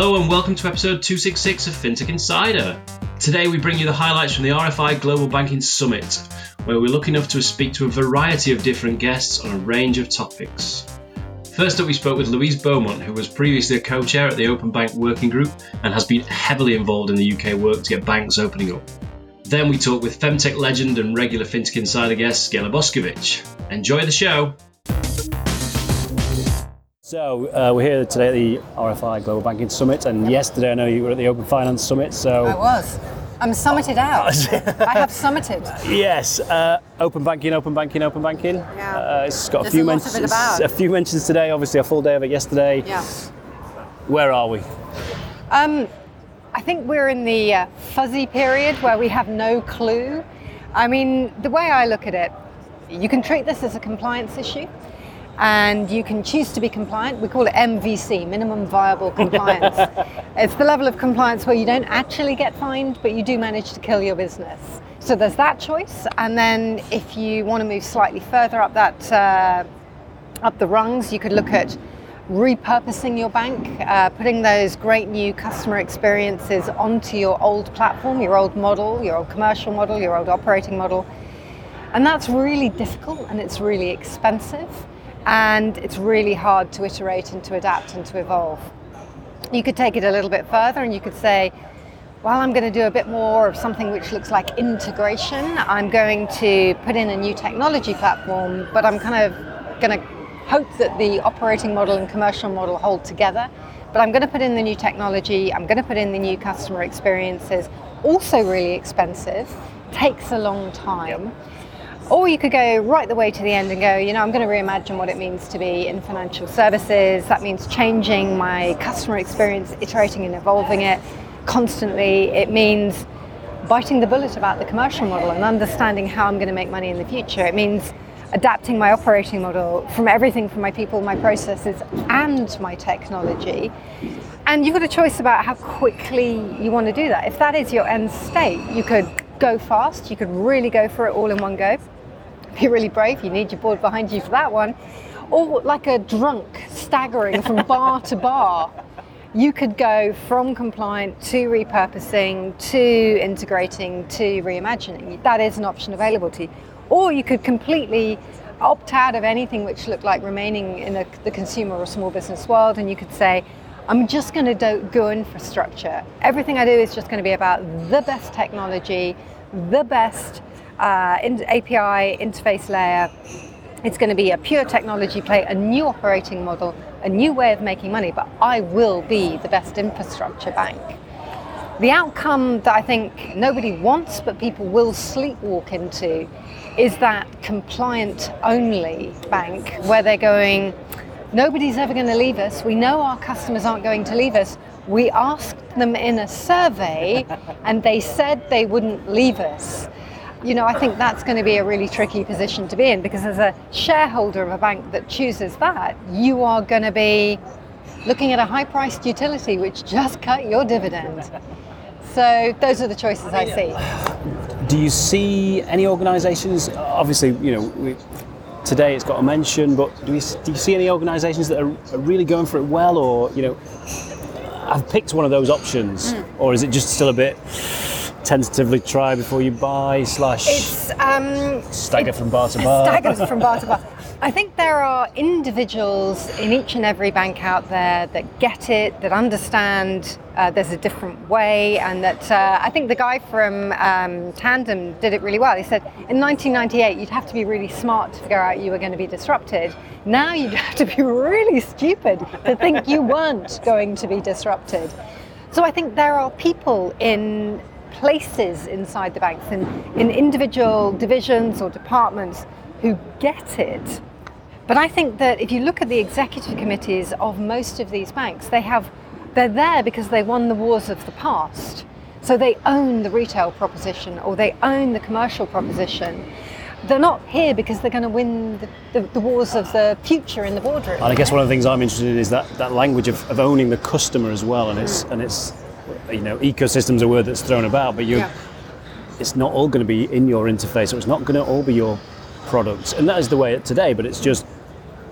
Hello and welcome to episode 266 of FinTech Insider. Today we bring you the highlights from the RFI Global Banking Summit, where we're lucky enough to speak to a variety of different guests on a range of topics. First up, we spoke with Louise Beaumont, who was previously a co chair at the Open Bank Working Group and has been heavily involved in the UK work to get banks opening up. Then we talked with Femtech legend and regular FinTech Insider guest, Ghela Boskovich. Enjoy the show! So uh, we're here today at the RFI Global Banking Summit, and yesterday I know you were at the Open Finance Summit. So I was. I'm summited out. I have summited. yes, uh, open banking, open banking, open banking. Yeah. Uh, it's got a There's few a it mentions. about. A few mentions today. Obviously, a full day of it yesterday. Yeah. Where are we? Um, I think we're in the uh, fuzzy period where we have no clue. I mean, the way I look at it, you can treat this as a compliance issue. And you can choose to be compliant. We call it MVC, minimum viable compliance. it's the level of compliance where you don't actually get fined, but you do manage to kill your business. So there's that choice. And then if you want to move slightly further up that uh, up the rungs, you could look at repurposing your bank, uh, putting those great new customer experiences onto your old platform, your old model, your old commercial model, your old operating model. And that's really difficult and it's really expensive and it's really hard to iterate and to adapt and to evolve. You could take it a little bit further and you could say, well, I'm going to do a bit more of something which looks like integration. I'm going to put in a new technology platform, but I'm kind of going to hope that the operating model and commercial model hold together. But I'm going to put in the new technology, I'm going to put in the new customer experiences, also really expensive, takes a long time. Or you could go right the way to the end and go, you know, I'm going to reimagine what it means to be in financial services. That means changing my customer experience, iterating and evolving it constantly. It means biting the bullet about the commercial model and understanding how I'm going to make money in the future. It means adapting my operating model from everything from my people, my processes, and my technology. And you've got a choice about how quickly you want to do that. If that is your end state, you could go fast, you could really go for it all in one go. Be really brave, you need your board behind you for that one. Or like a drunk staggering from bar to bar. You could go from compliant to repurposing to integrating to reimagining. That is an option available to you. Or you could completely opt out of anything which looked like remaining in the, the consumer or small business world and you could say, I'm just going to do, go infrastructure. Everything I do is just going to be about the best technology, the best uh, in, API interface layer. It's going to be a pure technology play, a new operating model, a new way of making money, but I will be the best infrastructure bank. The outcome that I think nobody wants, but people will sleepwalk into, is that compliant only bank where they're going, nobody's ever going to leave us. We know our customers aren't going to leave us. We asked them in a survey and they said they wouldn't leave us. You know, I think that's going to be a really tricky position to be in because as a shareholder of a bank that chooses that, you are going to be looking at a high priced utility which just cut your dividend. So those are the choices I see. Do you see any organisations? Obviously, you know, we, today it's got a mention, but do you, do you see any organisations that are, are really going for it well, or you know, I've picked one of those options, hmm. or is it just still a bit tentatively try before you buy slash It's um, stagger from bar to bar? staggers from bar to bar. I think there are individuals in each and every bank out there that get it, that understand uh, there's a different way, and that uh, I think the guy from um, Tandem did it really well. He said in 1998 you'd have to be really smart to figure out you were going to be disrupted. Now you'd have to be really stupid to think you weren't going to be disrupted. So I think there are people in places inside the banks, in, in individual divisions or departments who get it. But I think that if you look at the executive committees of most of these banks, they have they're there because they won the wars of the past. So they own the retail proposition or they own the commercial proposition. They're not here because they're going to win the, the, the wars of the future in the boardroom. And I guess one of the things I'm interested in is that, that language of, of owning the customer as well, and it's and it's you know ecosystem's a word that's thrown about, but you Yeah. it's not all going to be in your interface, or it's not going to all be your products, and that is the way it today. But it's just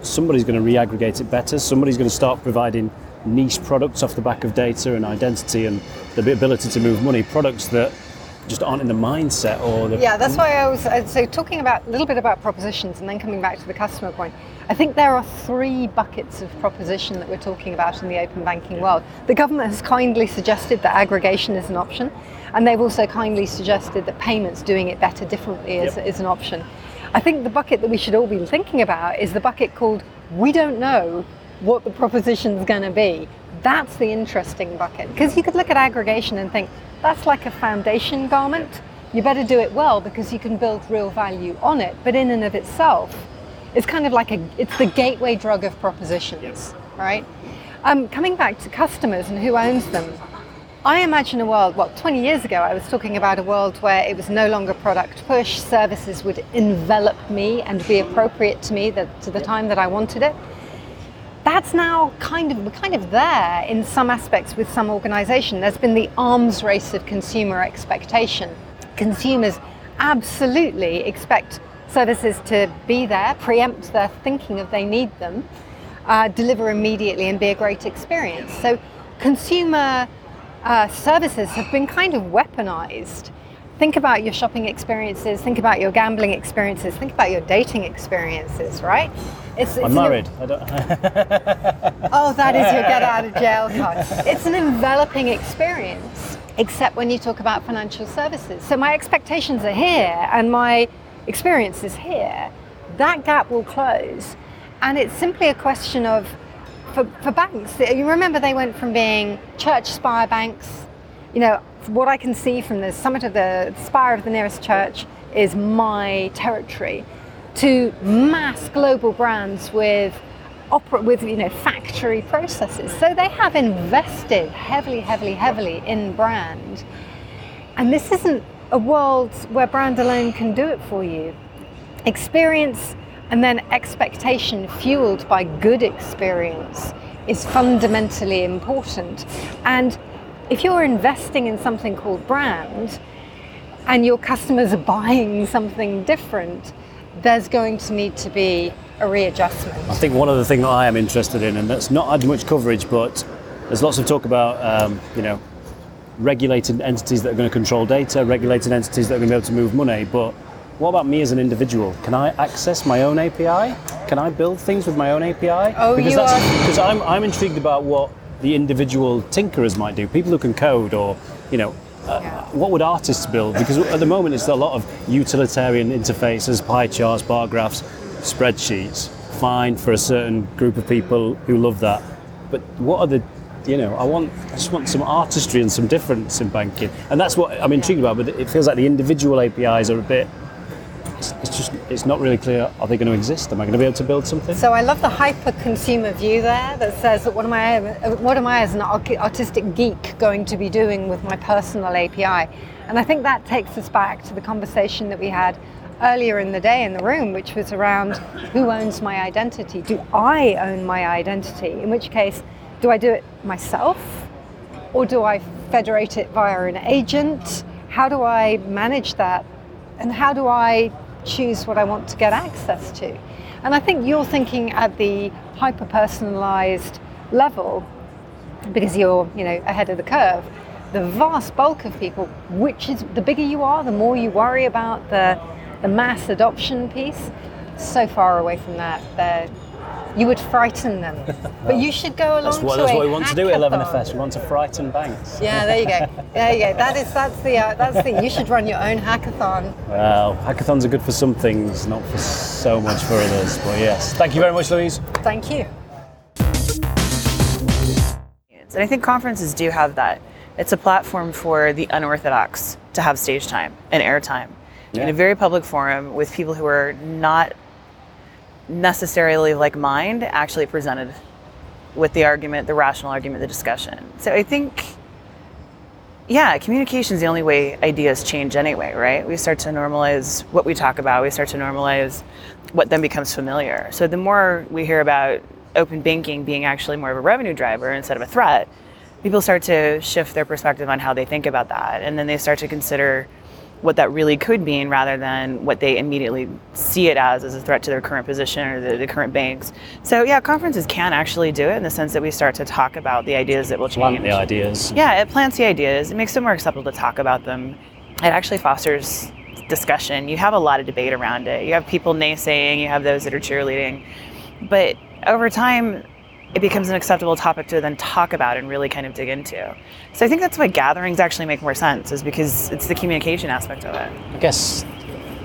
somebody's going to re-aggregate it better. Somebody's going to start providing niche products off the back of data and identity and the ability to move money, products that just aren't in the mindset or the yeah that's why i was so talking about a little bit about propositions and then coming back to the customer point i think there are three buckets of proposition that we're talking about in the open banking world. The government has kindly suggested that aggregation is an option and they've also kindly suggested that payments doing it better differently is, yep. is an option. I think the bucket that we should all be thinking about is the bucket called we don't know what the proposition is going to be. That's the interesting bucket because you could look at aggregation and think that's like a foundation garment. You better do it well because you can build real value on it. But in and of itself, it's kind of like a it's the gateway drug of propositions, yes. right? Um, coming back to customers and who owns them, I imagine a world, well, 20 years ago, I was talking about a world where it was no longer product push, services would envelop me and be appropriate to me that, to the time that I wanted it that's now kind of kind of there in some aspects with some organization. There's been the arms race of consumer expectation. Consumers absolutely expect services to be there, preempt their thinking of they need them, uh, deliver immediately, and be a great experience. So consumer uh, services have been kind of weaponized. Think about your shopping experiences, think about your gambling experiences, think about your dating experiences, right? It's, it's I'm married. oh, that is your get out of jail card. It's an enveloping experience, except when you talk about financial services. So my expectations are here and my experience is here. That gap will close. And it's simply a question of, for, for banks, you remember they went from being church spire banks, you know, what I can see from the summit of the spire of the nearest church is my territory to mass global brands with opera, with you know factory processes. So they have invested heavily, heavily, heavily in brand. And this isn't a world where brand alone can do it for you. Experience and then expectation fueled by good experience is fundamentally important. And if you're investing in something called brand and your customers are buying something different, there's going to need to be a readjustment. I think one other thing that I am interested in, and that's not had much coverage, but there's lots of talk about, um, you know, regulated entities that are going to control data, regulated entities that are going to be able to move money, but what about me as an individual? Can I access my own API? Can I build things with my own API? Oh, because you are. Because I'm, I'm intrigued about what the individual tinkerers might do, people who can code or, you know, uh, what would artists build? Because at the moment it's a lot of utilitarian interfaces, pie charts, bar graphs, spreadsheets. Fine for a certain group of people who love that. But what are the you know, I want, I just want some artistry and some difference in banking, and that's what I'm intrigued about. But it feels like the individual APIs are a bit it's just it's not really clear are they going to exist? Am i going to be able to build something? So i love the hyper consumer view there that says that what am i what am i as an artistic geek going to be doing with my personal api and i think that takes us back to the conversation that we had earlier in the day in the room which was around who owns my identity. Do i own my identity? In which case do i do it myself? Or do i federate it via an agent? How do i manage that? And how do I choose what I want to get access to. And I think you're thinking at the hyper personalized level because you're, you know, ahead of the curve. The vast bulk of people, which is the bigger you are, the more you worry about the the mass adoption piece. So far away from that, they're you would frighten them. But you should go along that's what, to That's what we want to do at 11FS. We want to frighten banks. Yeah, there you go. There you go. That is that's the uh, that's the. You should run your own hackathon. Well, hackathons are good for some things, not for so much for others. But yes, thank you very much, Louise. Thank you. And I think conferences do have that. It's a platform for the unorthodox to have stage time and airtime yeah. in a very public forum with people who are not necessarily like mind actually presented with the argument, the rational argument, the discussion. So I think, yeah, communication is the only way ideas change anyway, right? We start to normalize what we talk about, we start to normalize what then becomes familiar. So the more we hear about open banking being actually more of a revenue driver instead of a threat, people start to shift their perspective on how they think about that. And then they start to consider what that really could mean rather than what they immediately see it as as a threat to their current position or the, the current banks. So yeah, conferences can actually do it in the sense that we start to talk about the ideas that will change. Plant the ideas. Yeah, it plants the ideas. It makes it more acceptable to talk about them. It actually fosters discussion. You have a lot of debate around it. You have people naysaying, you have those that are cheerleading. But over time, it becomes an acceptable topic to then talk about and really kind of dig into. So I think that's why gatherings actually make more sense, is because it's the communication aspect of it. I guess,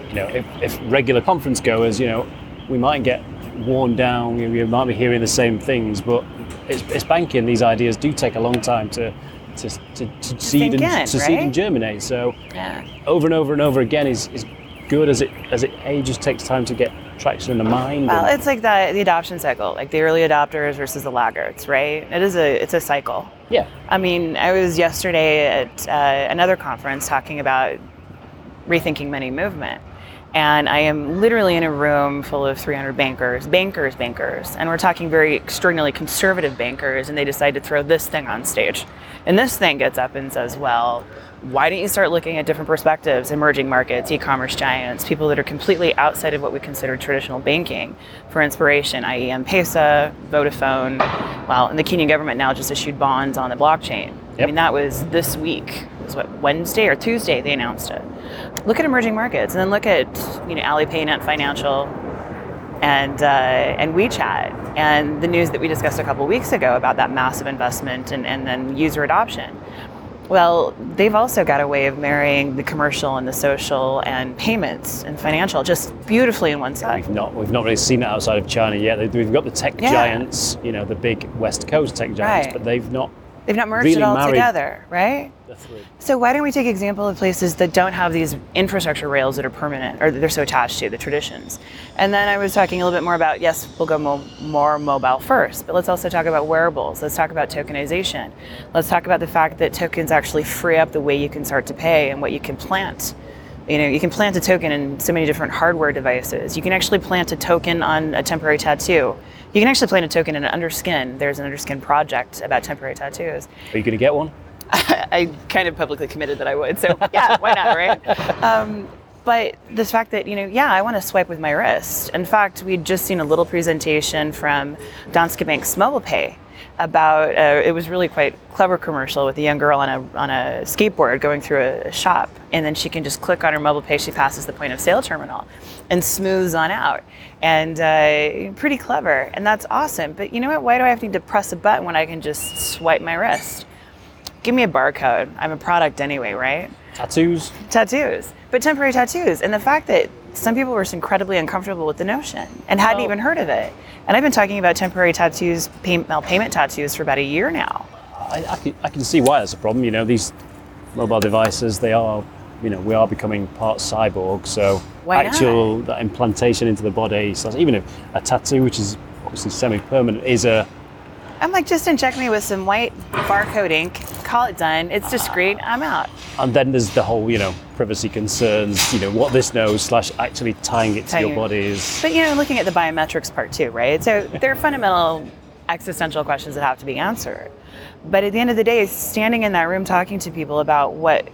you know, if, if regular conference goers, you know, we might get worn down, we, we might be hearing the same things, but it's, it's banking, these ideas do take a long time to to, to, to seed and in, to right? seed and germinate. So Yeah. over and over and over again is, is good as it as it ages takes time to get traction in the mind. Well, and- it's like the, the adoption cycle, like the early adopters versus the laggards, right? It is a it's a cycle. yeah. I mean, I was yesterday at uh, another conference talking about rethinking money movement. And I am literally in a room full of 300 bankers, bankers, bankers. And we're talking very extraordinarily conservative bankers, and they decide to throw this thing on stage. And this thing gets up and says, well, why don't you start looking at different perspectives, emerging markets, e commerce giants, people that are completely outside of what we consider traditional banking for inspiration, i.e., M Pesa, Vodafone. Well, and the Kenyan government now just issued bonds on the blockchain. I mean, that was this week. It was what Wednesday or Tuesday they announced it. Look at emerging markets, and then look at you know Alipay, Ant Financial, and uh, and WeChat, and the news that we discussed a couple weeks ago about that massive investment and, and then user adoption. Well, they've also got a way of marrying the commercial and the social and payments and financial just beautifully in one set. We've not we've not really seen it outside of China yet. We've got the tech Yeah. giants, you know, the big West Coast tech giants, Right. but they've not They've not merged really it all married- together, right? the three. So why don't we take example of places that don't have these infrastructure rails that are permanent or that they're so attached to the traditions? And then I was talking a little bit more about yes, we'll go mo- more mobile first, but let's also talk about wearables. Let's talk about tokenization. Let's talk about the fact that tokens actually free up the way you can start to pay and what you can plant. You know, you can plant a token in so many different hardware devices. You can actually plant a token on a temporary tattoo. You can actually plant a token in an underskin. There's an underskin project about temporary tattoos. Are you going to get one? I kind of publicly committed that I would. So yeah, why not, right? Um, but the fact that you know, yeah, I want to swipe with my wrist. In fact, we'd just seen a little presentation from Danske Bank's mobile pay about uh, it was really quite clever commercial with a young girl on a on a skateboard going through a, shop, and then she can just click on her mobile pay. She passes the point of sale terminal, and smooths on out, and uh, pretty clever, and that's awesome. But you know what? Why do I have to need to press a button when I can just swipe my wrist? give me a barcode. I'm a product anyway, right? Tattoos? Tattoos, but temporary tattoos. And the fact that some people were just incredibly uncomfortable with the notion and hadn't Oh. even heard of it. And I've been talking about temporary tattoos, pay, payment tattoos for about a year now. I, I, can, I can see why that's a problem. You know, these mobile devices, they are, you know, we are becoming part cyborg. So Why not? actual that implantation into the body, so even if a tattoo, which is obviously semi-permanent, is a I'm like, just inject me with some white barcode ink, call it done. It's discreet. I'm out. and then there's the whole, you know, privacy concerns. You know, what this knows slash actually tying it to your bodies. But you know, looking at the biometrics part too, right? So there are fundamental existential questions that have to be answered. But at the end of the day, standing in that room talking to people about what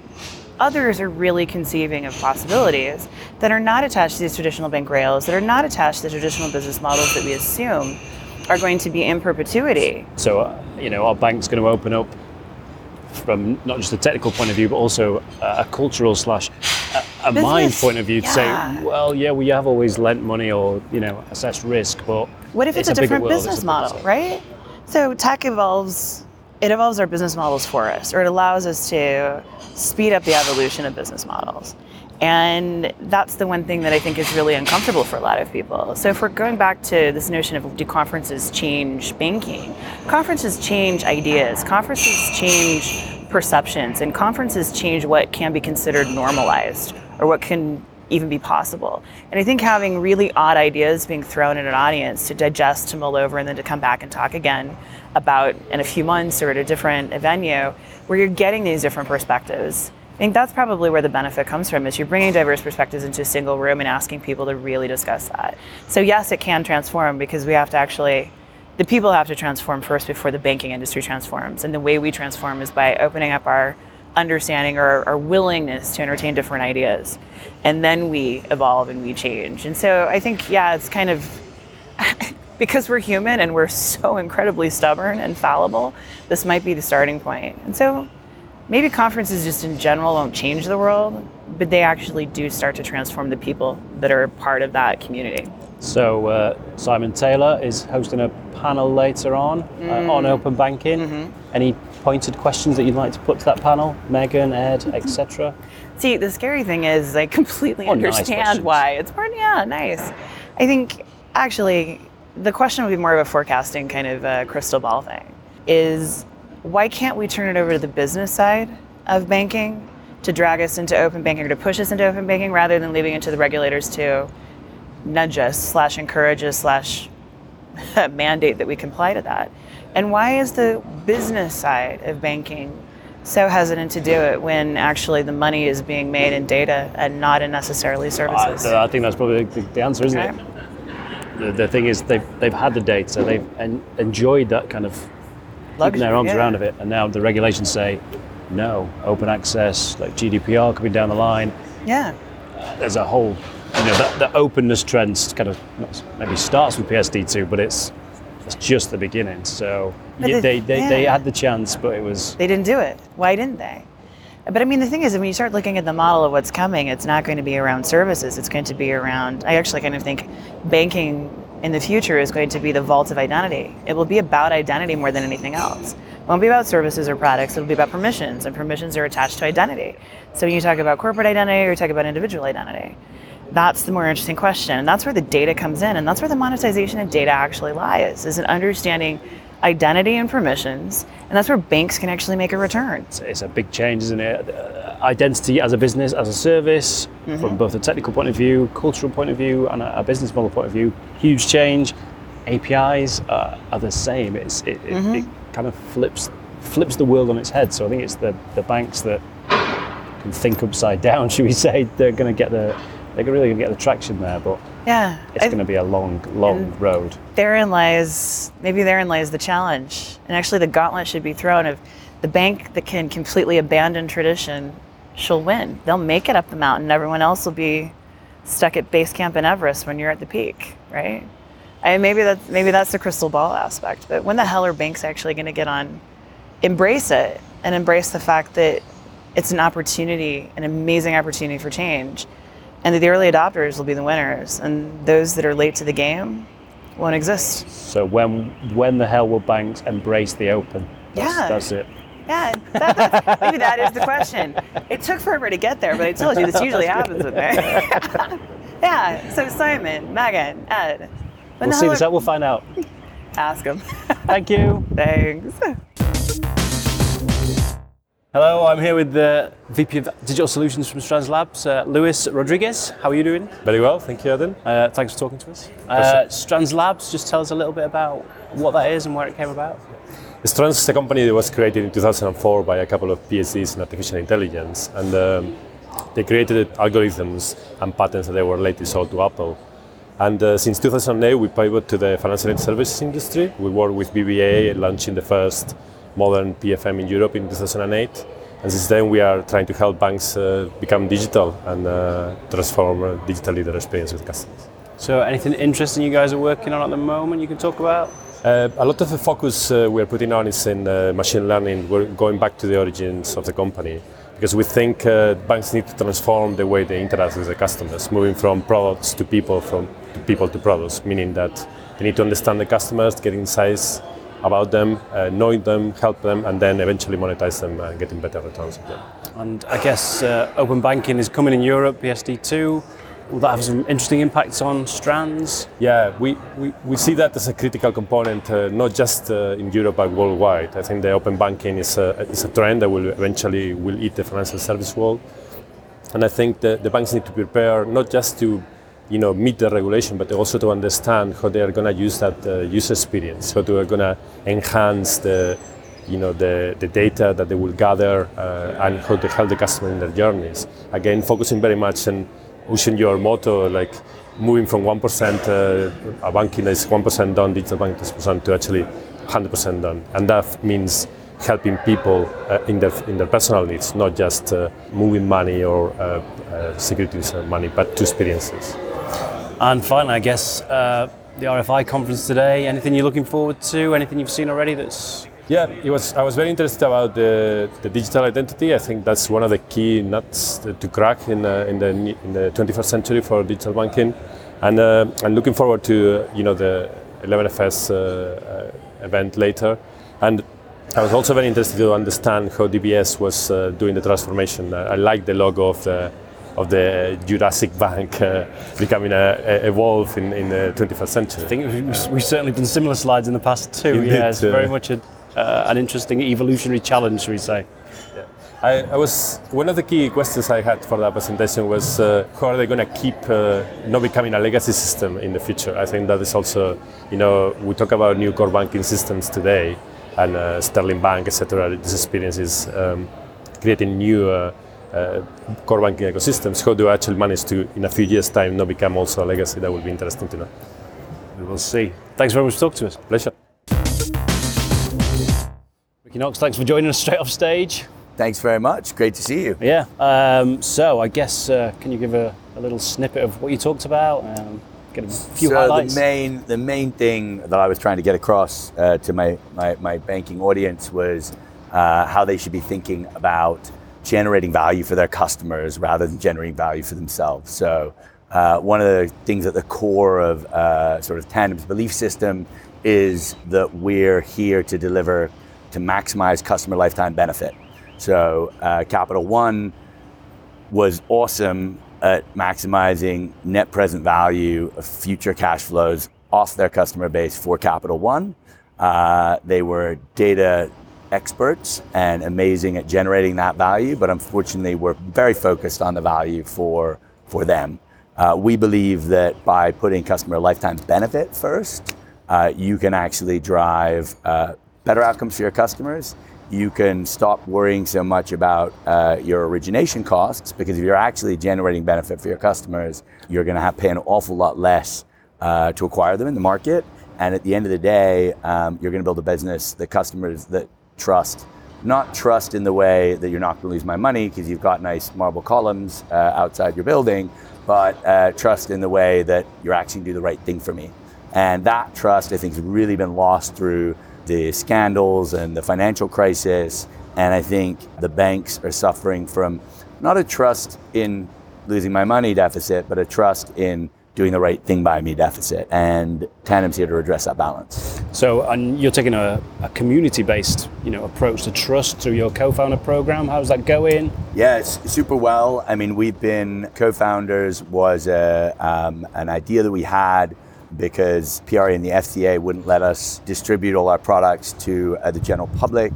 others are really conceiving of possibilities that are not attached to these traditional bank rails, that are not attached to the traditional business models that we assume are going to be in perpetuity. So, uh, you know, our bank's going to open up from not just a technical point of view, but also a, a cultural slash a, a mind point of view to yeah. say, well, yeah, we have always lent money or, you know, assessed risk, but What if it's, a bigger different business a model, right? So tech evolves, it evolves our business models for us, or it allows us to speed up the evolution of business models. And that's the one thing that I think is really uncomfortable for a lot of people. So if we're going back to this notion of do conferences change banking? Conferences change ideas, conferences change perceptions, and conferences change what can be considered normalized or what can even be possible. And I think having really odd ideas being thrown at an audience to digest, to mull over, and then to come back and talk again about in a few months or at a different venue where you're getting these different perspectives. I think that's probably where the benefit comes from is you're bringing diverse perspectives into a single room and asking people to really discuss that. So yes, it can transform because we have to actually the people have to transform first before the banking industry transforms. And the way we transform is by opening up our understanding or our willingness to entertain different ideas. And then we evolve and we change. And so I think, yeah, it's kind of because we're human and we're so incredibly stubborn and fallible, this might be the starting point. And so maybe conferences just in general won't change the world, but they actually do start to transform the people that are part of that community. So uh, Simon Taylor is hosting a panel later on uh, on open banking. Mm-hmm. Any pointed questions that you'd like to put to that panel? Megan, Ed, etc. See, the scary thing is I completely Oh, understand questions. why. It's part, yeah, nice. I think actually the question would be more of a forecasting kind of uh, crystal ball thing. Is why can't we turn it over to the business side of banking to drag us into open banking or to push us into open banking rather than leaving it to the regulators to nudge us slash encourage us slash mandate that we comply to that? And why is the business side of banking so hesitant to do it when actually the money is being made in data and not in necessarily uh, services? I, I think that's probably the, the answer, isn't Okay. it? The, the thing is, they've, they've had the data, they've en- enjoyed that kind of keeping their arms yeah. around of it, and now the regulations say no, open access, like GDPR coming down the line. Yeah. There's a whole, you know, that, the openness trends kind of maybe starts with PSD2, but it's it's just the beginning. So yeah, the- they, they, they had the chance, but it was They didn't do it. Why didn't they? But I mean, the thing is, when you start looking at the model of what's coming, it's not going to be around services. It's going to be around, I actually kind of think banking in the future is going to be the vault of identity. It will be about identity more than anything else. It won't be about services or products. It'll be about permissions, and permissions are attached to identity. So when you talk about corporate identity or you talk about individual identity, that's the more interesting question. And that's where the data comes in. And that's where the monetization of data actually lies, is in understanding identity and permissions. And that's where banks can actually make a return. it's, it's a big change, isn't it? Identity as a business, as a service, Mm-hmm. from both a technical point of view, cultural point of view, and a, a business model point of view. Huge change. APIs are, are the same. It's, it, it, Mm-hmm. it kind of flips flips the world on its head. So I think it's the, the banks that can think upside down, should we say? They're going to get the they're really going to get the traction there, but Yeah. it's going to be a long, long road. therein lies maybe therein lies the challenge and actually the gauntlet should be thrown of the bank that can completely abandon tradition she'll win they'll make it up the mountain everyone else will be stuck at base camp in everest when you're at the peak right and maybe that's maybe that's the crystal ball aspect but when the hell are banks actually going to get on embrace it and embrace the fact that it's an opportunity an amazing opportunity for change and that the early adopters will be the winners and those that are late to the game won't exist So when when the hell will banks embrace the open? That's, Yeah. that's it. Yeah, that, that's, maybe that is the question. It took forever to get there, but I told you this usually happens with me. yeah. So Simon, Megan, Ed, when We'll see hell this out. We'll find out. Ask them. Thank you. Thanks. Hello, I'm here with the VP of Digital Solutions from Strands Labs, uh, Luis Rodriguez. How are you doing? Very well, thank you, Adam. Uh, thanks for talking to us. Uh, Strands Labs, just tell us a little bit about what that is and where it came about. Strands is a company that was created in 2004 by a couple of PhDs in artificial intelligence, and um, they created algorithms and patents that they were later sold to Apple. And uh, since 2008, we pivoted to the financial services industry. We worked with BBVA, launching the first modern PFM in Europe in 2008. And since then, we are trying to help banks uh, become digital and uh, transform uh, digitally their experience with customers. So, anything interesting you guys are working on at the moment you can talk about? Uh, a lot of the focus uh, we're putting on is in uh, machine learning. We're going back to the origins of the company because we think uh, banks need to transform the way they interact with the customers, moving from products to people, from people to products, meaning that they need to understand the customers, get insights about them, uh, knowing them, help them, and then eventually monetize them and getting better returns. And I guess uh, open banking is coming in Europe, PSD2. Will that have some interesting impacts on Strands? Yeah, we, we, we see that as a critical component, uh, not just uh, in Europe but worldwide. I think the open banking is a, is a trend that will eventually will eat the financial service world, and I think the, the banks need to prepare not just to, you know, meet the regulation, but also to understand how they are going to use that uh, user experience, how they are going to enhance the, you know, the, the data that they will gather uh, and how to help the customer in their journeys. Again, focusing very much on pushing your motto, like moving from 1% uh, a banking that is 1% done, digital banking is percent to actually 100% done. And that means helping people uh, in their in their personal needs, not just uh, moving money or uh, uh, securities or money, but to experiences. And finally, I guess uh, the RFI conference today. Anything you're looking forward to? Anything you've seen already that's Yeah, it was. I was very interested about the, the digital identity. I think that's one of the key nuts to crack in, uh, in the in the 21st century for digital banking, and uh, I'm looking forward to uh, you know the 11FS uh, uh, event later, and I was also very interested to understand how DBS was uh, doing the transformation. I like the logo of the of the Jurassic Bank uh, becoming a, a evolve in, in the 21st century. I think we've, we've certainly done similar slides in the past too. Indeed, yeah, it's uh, very much a, uh, an interesting evolutionary challenge, shall we say. I, I was one of the key questions I had for that presentation was uh, how are they going to keep uh, not becoming a legacy system in the future? I think that is also, you know, we talk about new core banking systems today, and uh, Starling Bank, etc. This experience is um, creating new uh, uh, core banking ecosystems. How do I actually manage to, in a few years' time, not become also a legacy? That would be interesting to know. We will see. Thanks very much for talking to us. Pleasure. Knox, thanks for joining us straight off stage. Thanks very much. Great to see you. Yeah. Um, so I guess uh, can you give a, a little snippet of what you talked about? Um, get a few so highlights. the main the main thing that I was trying to get across uh, to my, my, my banking audience was uh, how they should be thinking about generating value for their customers rather than generating value for themselves. So uh, one of the things at the core of uh, sort of Tandem's belief system is that we're here to deliver to maximize customer lifetime benefit. So uh, Capital One was awesome at maximizing net present value of future cash flows off their customer base for Capital One. Uh, they were data experts and amazing at generating that value, but unfortunately, we're very focused on the value for, for them. Uh, we believe that by putting customer lifetime benefit first, uh, you can actually drive uh, better outcomes for your customers you can stop worrying so much about uh, your origination costs because if you're actually generating benefit for your customers, you're going to have to pay an awful lot less uh, to acquire them in the market. And at the end of the day, um, you're going to build a business that customers that trust. Not trust in the way that you're not going to lose my money because you've got nice marble columns uh, outside your building, but uh, trust in the way that you're actually do the right thing for me. And that trust, I think, has really been lost through the scandals and the financial crisis. And I think the banks are suffering from not a trust in losing my money deficit, but a trust in doing the right thing by me deficit. And Tandem's here to address that balance. So, and you're taking a, a community-based, you know, approach to trust through your co-founder program. How's that going? Yeah, it's super well. I mean, we've been co-founders was a, um, an idea that we had because PRA and the FCA wouldn't let us distribute all our products to uh, the general public,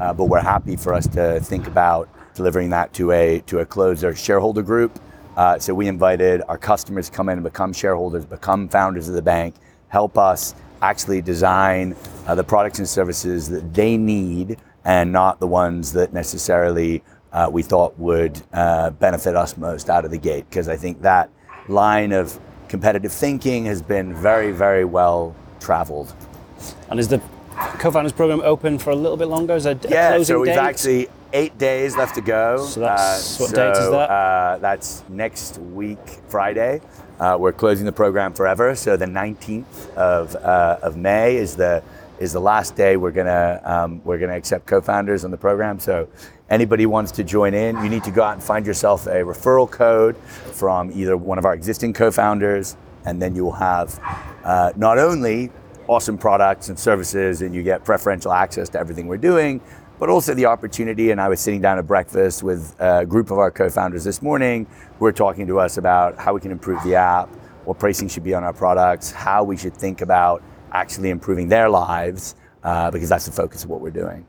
uh, but we're happy for us to think about delivering that to a to a closer shareholder group. Uh, so we invited our customers to come in and become shareholders, become founders of the bank, help us actually design uh, the products and services that they need, and not the ones that necessarily uh, we thought would uh, benefit us most out of the gate. Because I think that line of competitive thinking has been very, very well traveled. And is the co-founders program open for a little bit longer? Is there yeah, closing so we've date? actually eight days left to go. So that's- what so, date is that? Uh, that's next week, Friday. Uh, we're closing the program forever. So the 19th of, uh, of May is the is the last day we're gonna um, we're gonna accept co-founders on the program. So anybody wants to join in, you need to go out and find yourself a referral code from either one of our existing co-founders, and then you will have uh, not only awesome products and services, and you get preferential access to everything we're doing, but also the opportunity. And I was sitting down at breakfast with a group of our co-founders this morning who were talking to us about how we can improve the app, what pricing should be on our products, how we should think about actually improving their lives, uh, because that's the focus of what we're doing.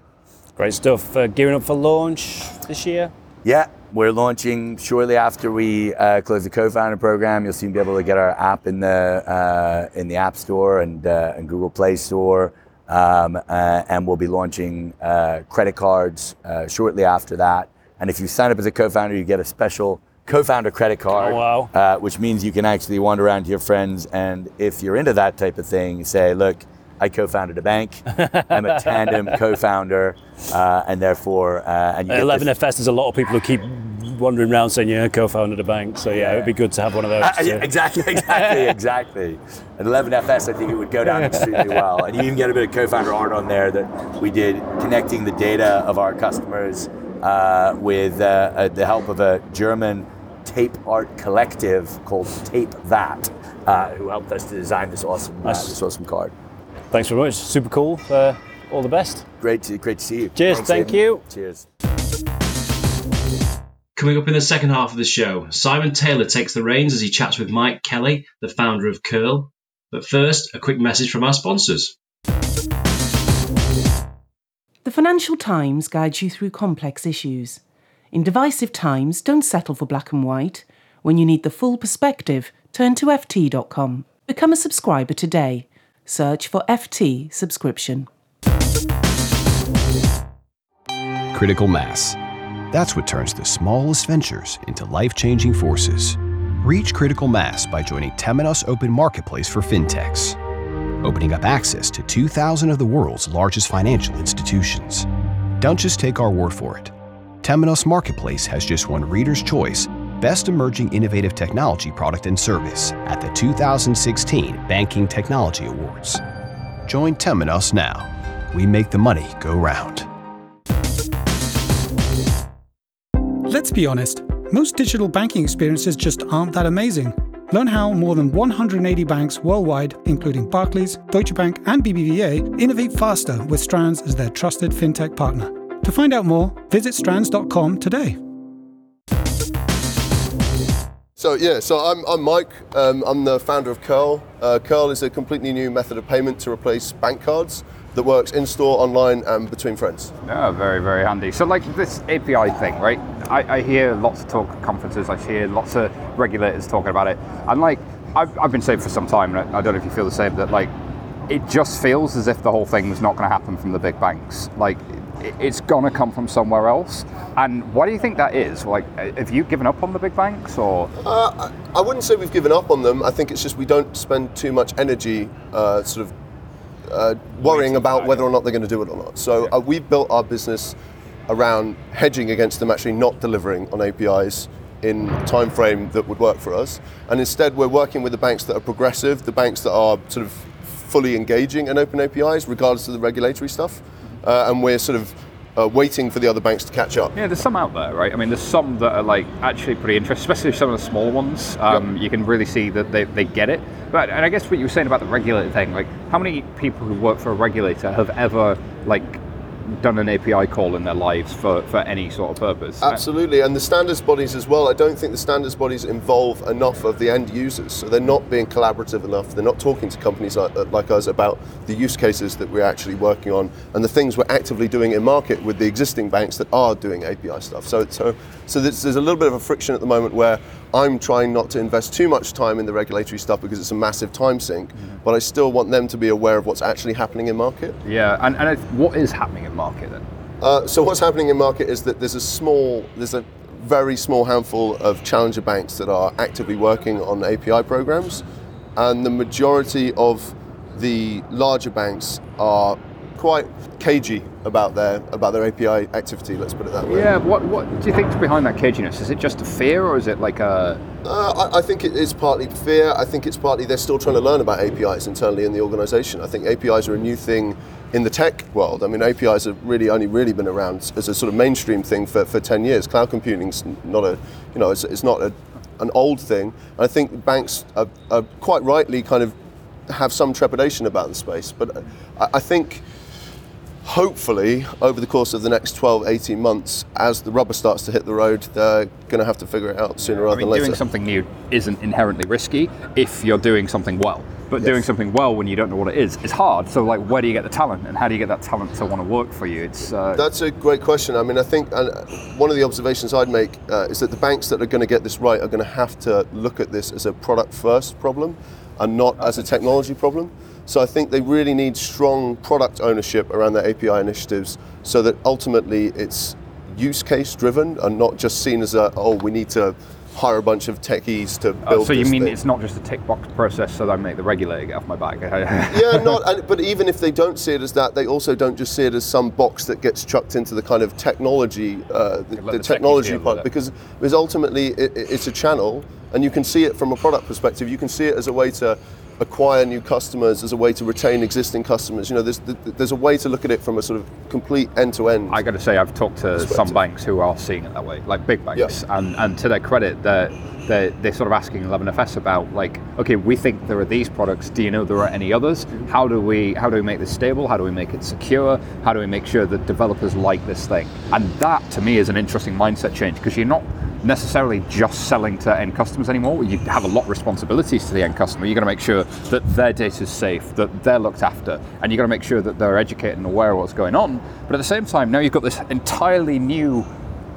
Great stuff. Uh, gearing up for launch this year. Yeah, we're launching shortly after we uh, close the co-founder program. You'll soon be able to get our app in the uh, in the App Store and, uh, and Google Play Store, um, uh, and we'll be launching uh, credit cards uh, shortly after that. And if you sign up as a co-founder, you get a special co-founder credit card, Oh, wow. uh, which means you can actually wander around to your friends, and if you're into that type of thing, say, look. I co-founded a bank. I'm a tandem co-founder, uh, and therefore, uh, and you At get this- 11FS, there's a lot of people who keep wandering around saying, yeah, co-founded a bank. So yeah, it'd be good to have one of those. Uh, yeah, exactly, exactly, exactly. At 11FS, I think it would go down extremely well. And you even get a bit of co-founder art on there that we did connecting the data of our customers uh, with uh, uh, the help of a German tape art collective called Tape That, uh, who helped us to design this awesome, uh, this awesome card. Thanks very much. Super cool. Uh, all the best. Great to, great to see you. Cheers, Thanks, thank Aidan. you. Cheers. Coming up in the second half of the show, Simon Taylor takes the reins as he chats with Mike Kelly, the founder of Curl. But first, a quick message from our sponsors. The Financial Times guides you through complex issues. In divisive times, don't settle for black and white. When you need the full perspective, turn to FT.com. Become a subscriber today. Search for FT subscription. Critical mass. That's what turns the smallest ventures into life changing forces. Reach critical mass by joining Temenos Open Marketplace for fintechs, opening up access to 2,000 of the world's largest financial institutions. Don't just take our word for it. Temenos Marketplace has just won Reader's Choice Best Emerging Innovative Technology Product and Service at the 2016 Banking Technology Awards. Join Temenos now. We make the money go round. Let's be honest, most digital banking experiences just aren't that amazing. Learn how more than 180 banks worldwide, including Barclays, Deutsche Bank, and BBVA, innovate faster with Strands as their trusted fintech partner. To find out more, visit strands.com today. So yeah, so I'm, I'm Mike. Um, I'm the founder of Curl. Uh, Curl is a completely new method of payment to replace bank cards that works in store, online, and between friends. Yeah, very, very handy. So, like this API thing, right? I, I hear lots of talk at conferences, I hear lots of regulators talking about it. And, like, I've, I've been saying for some time, and I don't know if you feel the same, that, like, it just feels as if the whole thing was not going to happen from the big banks. Like, it's going to come from somewhere else. And why do you think that is? Like, have you given up on the big banks, or? Uh, I, wouldn't say we've given up on them. I think it's just we don't spend too much energy uh, sort of uh, worrying about whether or not they're going to do it or not. So uh, we've built our business around hedging against them actually not delivering on APIs in a time frame that would work for us. And instead, we're working with the banks that are progressive, the banks that are sort of fully engaging in open APIs, regardless of the regulatory stuff. Uh, and we're sort of uh, waiting for the other banks to catch up. Yeah, there's some out there, right? I mean, there's some that are like actually pretty interesting, especially some of the small ones. Um, You can really see that they, they get it. But and I guess what you were saying about the regulator thing, like how many people who work for a regulator have ever like done an API call in their lives for, for any sort of purpose? Absolutely, and the standards bodies as well. I don't think the standards bodies involve enough of the end users, so they're not being collaborative enough. They're not talking to companies like, uh, like us about the use cases that we're actually working on and the things we're actively doing in market with the existing banks that are doing API stuff. So, so, so there's, there's a little bit of a friction at the moment where I'm trying not to invest too much time in the regulatory stuff because it's a massive time sink, but I still want them to be aware of what's actually happening in market. Yeah, and, and what is happening in market then? Uh, so what's happening in market is that there's a small, there's a very small handful of challenger banks that are actively working on API programs, and the majority of the larger banks are quite cagey about their about their API activity. Let's put it that way. Yeah, what what do you think's behind that caginess? Is it just a fear, or is it like a Uh, I, I think it is partly fear. I think it's partly they're still trying to learn about APIs internally in the organization. I think APIs are a new thing in the tech world. I mean, APIs have really only really been around as a sort of mainstream thing for, for 10 years. Cloud computing's not a, you know, it's, it's not a, an old thing. And I think banks are, are quite rightly kind of have some trepidation about the space. But I, I think hopefully over the course of the next 12 18 months as the rubber starts to hit the road they're going to have to figure it out sooner I rather mean, than later doing something new isn't inherently risky if you're doing something well. But doing something well when you don't know what it is is hard. So, like, where do you get the talent, and how do you get that talent to want to work for you? It's uh, That's a great question. I mean, I think uh, one of the observations I'd make uh, is that the banks that are going to get this right are going to have to look at this as a product first problem and not as a technology problem. So I think they really need strong product ownership around their API initiatives so that ultimately it's use case driven and not just seen as a, oh, we need to hire a bunch of techies to Uh, build. so you mean thing. it's not just a tick box process so that I make the regulator get off my back? yeah, not. And, but even if they don't see it as that, they also don't just see it as some box that gets chucked into the kind of technology, uh, the, the the technology part, because because ultimately it- it's a channel, and you can see it from a product perspective. You can see it as a way to acquire new customers, as a way to retain existing customers. You know, there's there's a way to look at it from a sort of complete end to end. I got to say, I've talked to some banks who are seeing it that way, like big banks, and, and to their credit, they're, they're, they're sort of asking 11FS about, like, okay, we think there are these products. Do you know there are any others? How do we how do we make this stable? How do we make it secure? How do we make sure that developers like this thing? And that, to me, is an interesting mindset change because you're not necessarily just selling to end customers anymore. You have a lot of responsibilities to the end customer. You're going to make sure that their data is safe, that they're looked after, and you're going to make sure that they're educated and aware of what's going on. But at the same time, now you've got this entirely new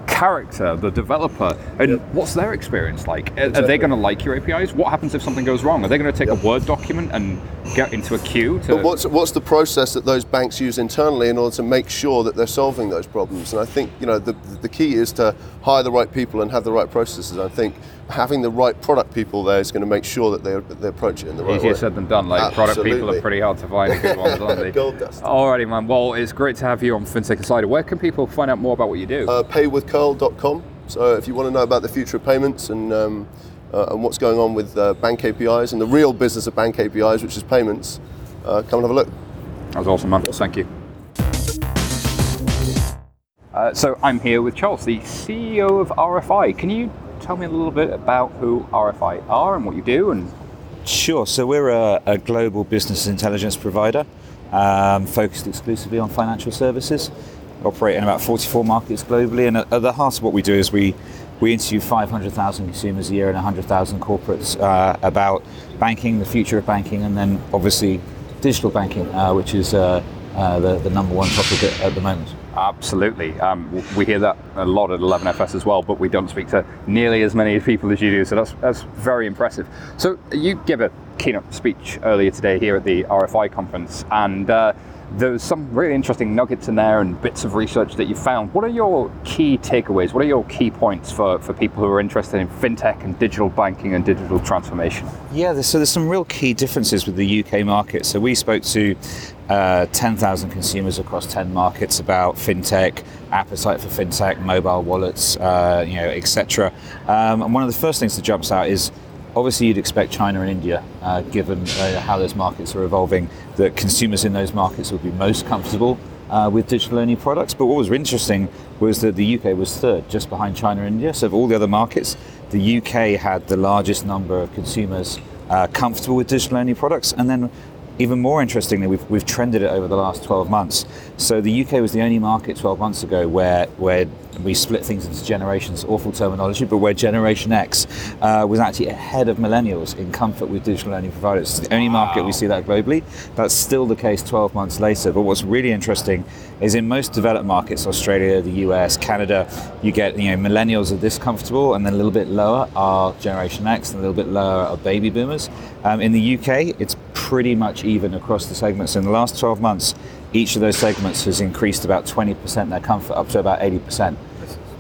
character, the developer, and what's their experience like? Are- Are they going to like your APIs? What happens if something goes wrong? Are they going to take a Word document and get into a queue to? But what's what's the process that those banks use internally in order to make sure that they're solving those problems? And I think you know the the key is to hire the right people and have the right processes. I think having the right product people there is going to make sure that they they approach it in the right Easier way. Easier said than done. Like product people are pretty hard to find. Good ones, aren't they? Gold dust. Alrighty, man. Well, it's great to have you on FinTech Insider. Where can people find out more about what you do? uh, paywithcurl.com. So if you want to know about the future of payments and um, uh, and what's going on with uh, bank APIs and the real business of bank APIs, which is payments, uh, come and have a look. That was awesome, man. Thank you. Uh, so I'm here with Charles, the CEO of RFI. Can you tell me a little bit about who RFI are and what you do? And Sure. So we're a, a global business intelligence provider um, focused exclusively on financial services. Operate in about 44 markets globally, and at, at the heart of what we do is we we interview 500,000 consumers a year and 100,000 corporates uh, about banking, the future of banking, and then obviously digital banking, uh, which is uh, uh, the, the number one topic at, at the moment. Absolutely. Um, we hear that a lot at 11FS as well, but we don't speak to nearly as many people as you do, so that's, that's very impressive. So, you gave a keynote speech earlier today here at the RFI conference, and uh, there was some really interesting nuggets in there and bits of research that you found. What are your key takeaways? What are your key points for, for people who are interested in fintech and digital banking and digital transformation? Yeah, there's, so there's some real key differences with the UK market. So we spoke to uh, 10,000 consumers across 10 markets about fintech, appetite for fintech, mobile wallets, uh, you know, etc. Um, and one of the first things that jumps out is obviously you'd expect China and India, uh, given uh, how those markets are evolving, that consumers in those markets would be most comfortable uh, with digital only products. But what was interesting was that the UK was third, just behind China and India. So of all the other markets, the UK had the largest number of consumers uh, comfortable with digital only products. And then even more interestingly, we've, we've trended it over the last 12 months. So the UK was the only market 12 months ago where, where we split things into generations, awful terminology, but where Generation X uh, was actually ahead of millennials in comfort with digital learning providers. It's the only market we see that globally. That's still the case 12 months later. But what's really interesting is in most developed markets, Australia, the US, Canada, you get you know millennials are this comfortable, and then a little bit lower are Generation X, and a little bit lower are baby boomers. Um, in the UK, it's pretty much even across the segments. In the last 12 months, each of those segments has increased about 20% their comfort up to about 80%.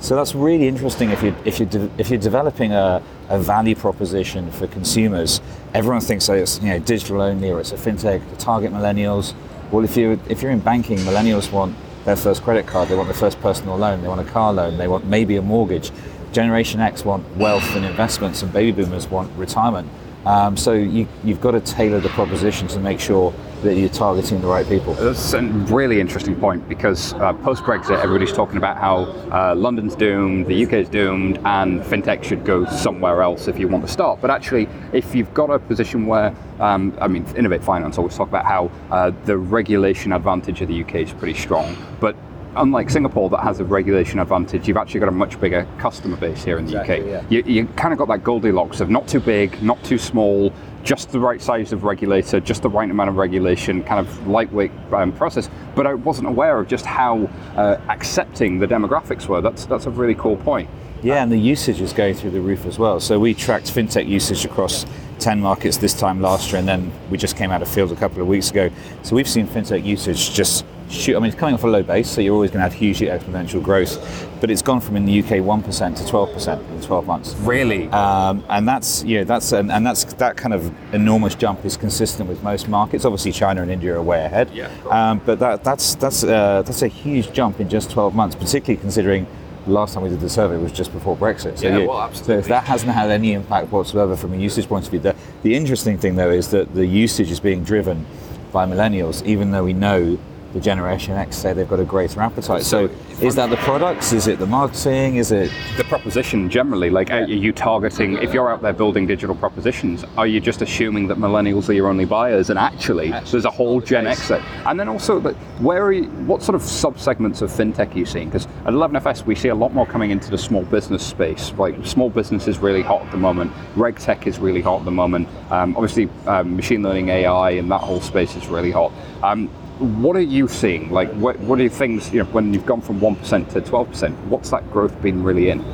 So that's really interesting if you're, if you're, de- if you're developing a, a value proposition for consumers. Everyone thinks that it's you know, digital only or it's a fintech to target millennials. Well, if you're, if you're in banking, millennials want their first credit card, they want their first personal loan, they want a car loan, they want maybe a mortgage. Generation X want wealth and investments, and baby boomers want retirement. Um, so you, you've got to tailor the proposition to make sure that you're targeting the right people. That's a really interesting point because uh, post Brexit, everybody's talking about how uh, London's doomed, the UK's doomed, and fintech should go somewhere else if you want to start. But actually, if you've got a position where, um, I mean, Innovate Finance always talk about how uh, the regulation advantage of the UK is pretty strong, but unlike Singapore that has a regulation advantage, you've actually got a much bigger customer base here in the Exactly, UK. yeah. You, you kind of got that Goldilocks of not too big, not too small, just the right size of regulator, just the right amount of regulation, kind of lightweight um, process. But I wasn't aware of just how uh, accepting the demographics were. That's that's a really cool point. Yeah, and the usage is going through the roof as well. So we tracked fintech usage across 10 markets this time last year, and then we just came out of field a couple of weeks ago. So we've seen fintech usage just shoot. I mean, it's coming off a low base, so you're always going to have hugely exponential growth. But it's gone from in the UK 1% to 12% in 12 months. Really? Um, and that's you know that's and, and that's that kind of enormous jump is consistent with most markets. Obviously, China and India are way ahead. Yeah. Um, but that that's that's uh, that's a huge jump in just 12 months, particularly considering. the Last time we did the survey was just before Brexit. So, Yeah, you- well, so absolutely. if that hasn't had any impact whatsoever from a usage point of view, the, the interesting thing though is that the usage is being driven by millennials, even though we know the Generation X say they've got a greater appetite. So, is that the products? Is it the marketing? Is it the proposition generally like are you targeting if you're out there building digital propositions are you just assuming that millennials are your only buyers and actually there's a whole gen x and then also where are you, what sort of subsegments of fintech are you seeing because at 11fs we see a lot more coming into the small business space like small business is really hot at the moment reg tech is really hot at the moment um, obviously um, machine learning ai and that whole space is really hot um, what are you seeing? Like, what, what are things, you know, when you've gone from 1% to 12%, what's that growth been really in?